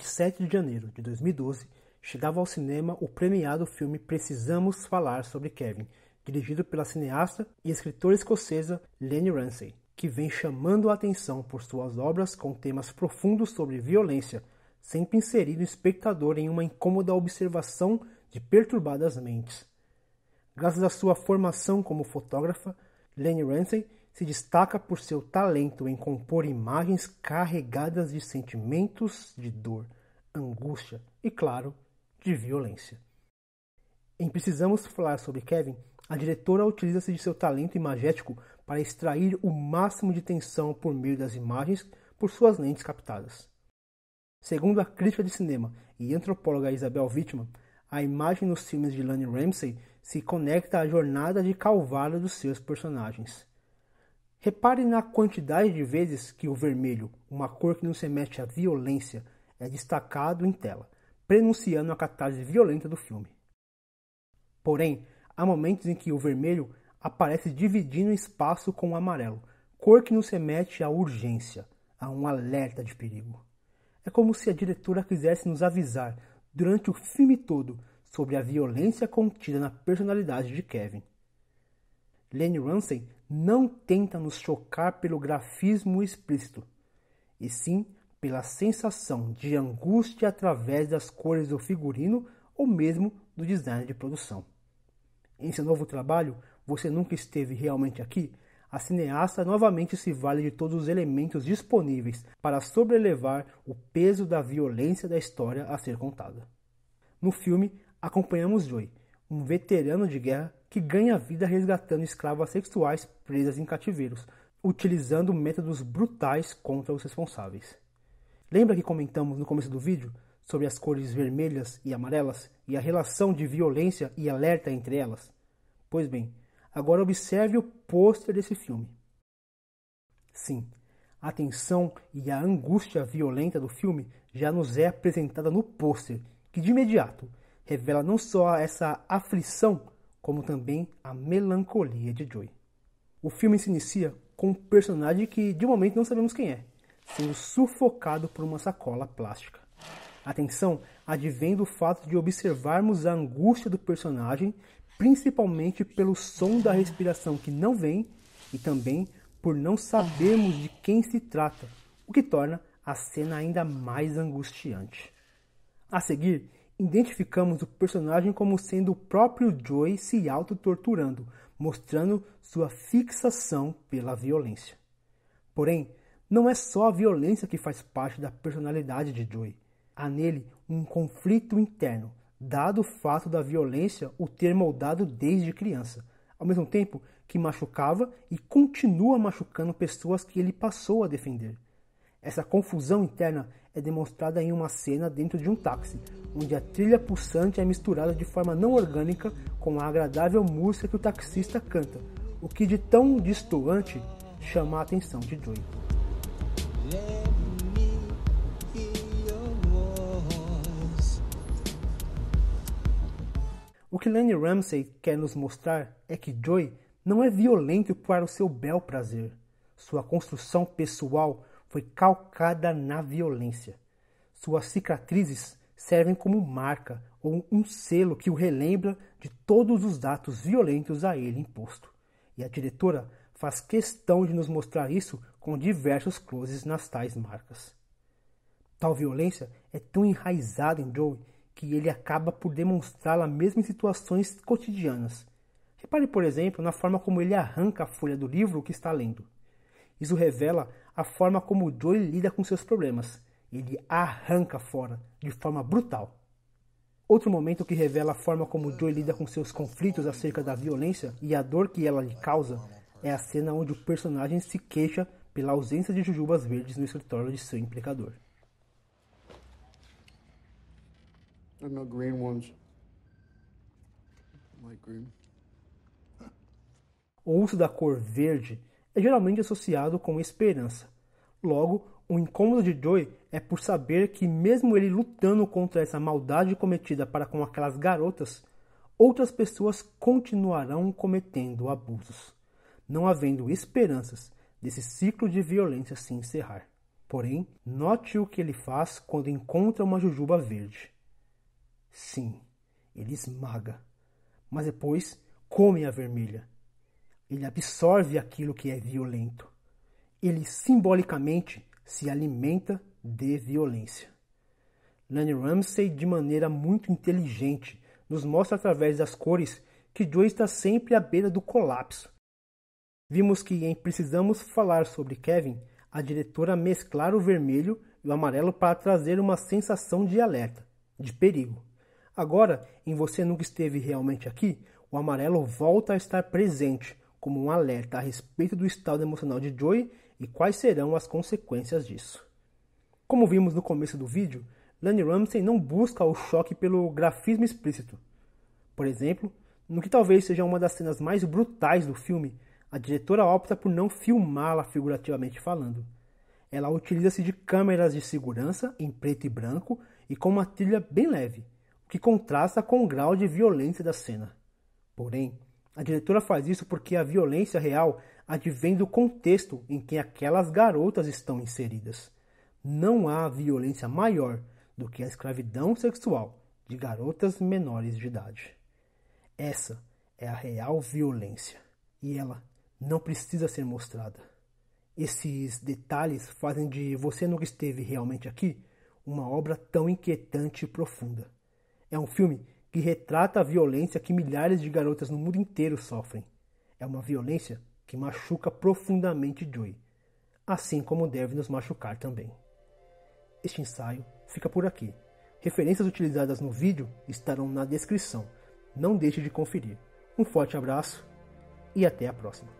27 de janeiro de 2012, chegava ao cinema o premiado filme Precisamos Falar sobre Kevin, dirigido pela cineasta e escritora escocesa Lenny Ramsay, que vem chamando a atenção por suas obras com temas profundos sobre violência, sempre inserindo o espectador em uma incômoda observação de perturbadas mentes. Graças à sua formação como fotógrafa, Lenny Ramsay se destaca por seu talento em compor imagens carregadas de sentimentos de dor, angústia e, claro, de violência. Em Precisamos Falar sobre Kevin, a diretora utiliza-se de seu talento imagético para extrair o máximo de tensão por meio das imagens por suas lentes captadas. Segundo a crítica de cinema e antropóloga Isabel Wittmann, a imagem nos filmes de Lani Ramsey se conecta à jornada de calvário dos seus personagens. Repare na quantidade de vezes que o vermelho, uma cor que nos remete à violência, é destacado em tela, prenunciando a catarse violenta do filme. Porém, há momentos em que o vermelho aparece dividindo o espaço com o amarelo, cor que nos remete à urgência, a um alerta de perigo. É como se a diretora quisesse nos avisar, durante o filme todo, sobre a violência contida na personalidade de Kevin. Lenny Ramsey não tenta nos chocar pelo grafismo explícito, e sim pela sensação de angústia através das cores do figurino ou mesmo do design de produção. Em seu novo trabalho, Você Nunca Esteve Realmente Aqui, a cineasta novamente se vale de todos os elementos disponíveis para sobrelevar o peso da violência da história a ser contada. No filme, acompanhamos Joy, um veterano de guerra que ganha vida resgatando escravas sexuais presas em cativeiros, utilizando métodos brutais contra os responsáveis. Lembra que comentamos no começo do vídeo sobre as cores vermelhas e amarelas e a relação de violência e alerta entre elas? Pois bem, agora observe o pôster desse filme. Sim, a tensão e a angústia violenta do filme já nos é apresentada no pôster, que de imediato revela não só essa aflição, como também a melancolia de Joy. O filme se inicia com um personagem que de momento não sabemos quem é, sendo sufocado por uma sacola plástica. Atenção advém do fato de observarmos a angústia do personagem, principalmente pelo som da respiração que não vem e também por não sabermos de quem se trata, o que torna a cena ainda mais angustiante. A seguir, identificamos o personagem como sendo o próprio Joey se auto-torturando, mostrando sua fixação pela violência. Porém, não é só a violência que faz parte da personalidade de Joey. Há nele um conflito interno, dado o fato da violência o ter moldado desde criança, ao mesmo tempo que machucava e continua machucando pessoas que ele passou a defender. Essa confusão interna é demonstrada em uma cena dentro de um táxi, onde a trilha pulsante é misturada de forma não orgânica com a agradável música que o taxista canta, o que de tão distoante chama a atenção de Joey. O que Lenny Ramsey quer nos mostrar é que Joy não é violento para o seu bel prazer. Sua construção pessoal foi calcada na violência. Suas cicatrizes servem como marca ou um selo que o relembra de todos os atos violentos a ele imposto. E a diretora faz questão de nos mostrar isso com diversos closes nas tais marcas. Tal violência é tão enraizada em Joey que ele acaba por demonstrá-la mesmo em situações cotidianas. Repare, por exemplo, na forma como ele arranca a folha do livro que está lendo. Isso revela a forma como Joey lida com seus problemas. Ele arranca fora, de forma brutal. Outro momento que revela a forma como Joey lida com seus conflitos acerca da violência e a dor que ela lhe causa é a cena onde o personagem se queixa pela ausência de jujubas verdes no escritório de seu implicador. no green ones. Light green. O uso da cor verde é geralmente associado com esperança. Logo, o incômodo de Joey é por saber que, mesmo ele lutando contra essa maldade cometida para com aquelas garotas, outras pessoas continuarão cometendo abusos não havendo esperanças desse ciclo de violência se encerrar. Porém, note o que ele faz quando encontra uma jujuba verde. Sim, ele esmaga, mas depois come a vermelha. Ele absorve aquilo que é violento. Ele simbolicamente se alimenta de violência. Lenny Ramsey, de maneira muito inteligente, nos mostra através das cores que Joe está sempre à beira do colapso. Vimos que em Precisamos Falar sobre Kevin, a diretora mesclar o vermelho e o amarelo para trazer uma sensação de alerta, de perigo. Agora, em Você Nunca Esteve Realmente Aqui, o amarelo volta a estar presente como um alerta a respeito do estado emocional de Joey e quais serão as consequências disso. Como vimos no começo do vídeo, Lani Ramsey não busca o choque pelo grafismo explícito. Por exemplo, no que talvez seja uma das cenas mais brutais do filme, a diretora opta por não filmá-la figurativamente falando. Ela utiliza-se de câmeras de segurança em preto e branco e com uma trilha bem leve, o que contrasta com o grau de violência da cena. Porém, a diretora faz isso porque a violência real advém do contexto em que aquelas garotas estão inseridas. Não há violência maior do que a escravidão sexual de garotas menores de idade. Essa é a real violência e ela não precisa ser mostrada. Esses detalhes fazem de Você Nunca Esteve Realmente Aqui uma obra tão inquietante e profunda. É um filme que retrata a violência que milhares de garotas no mundo inteiro sofrem. É uma violência que machuca profundamente Joy, assim como deve nos machucar também. Este ensaio fica por aqui. Referências utilizadas no vídeo estarão na descrição. Não deixe de conferir. Um forte abraço e até a próxima.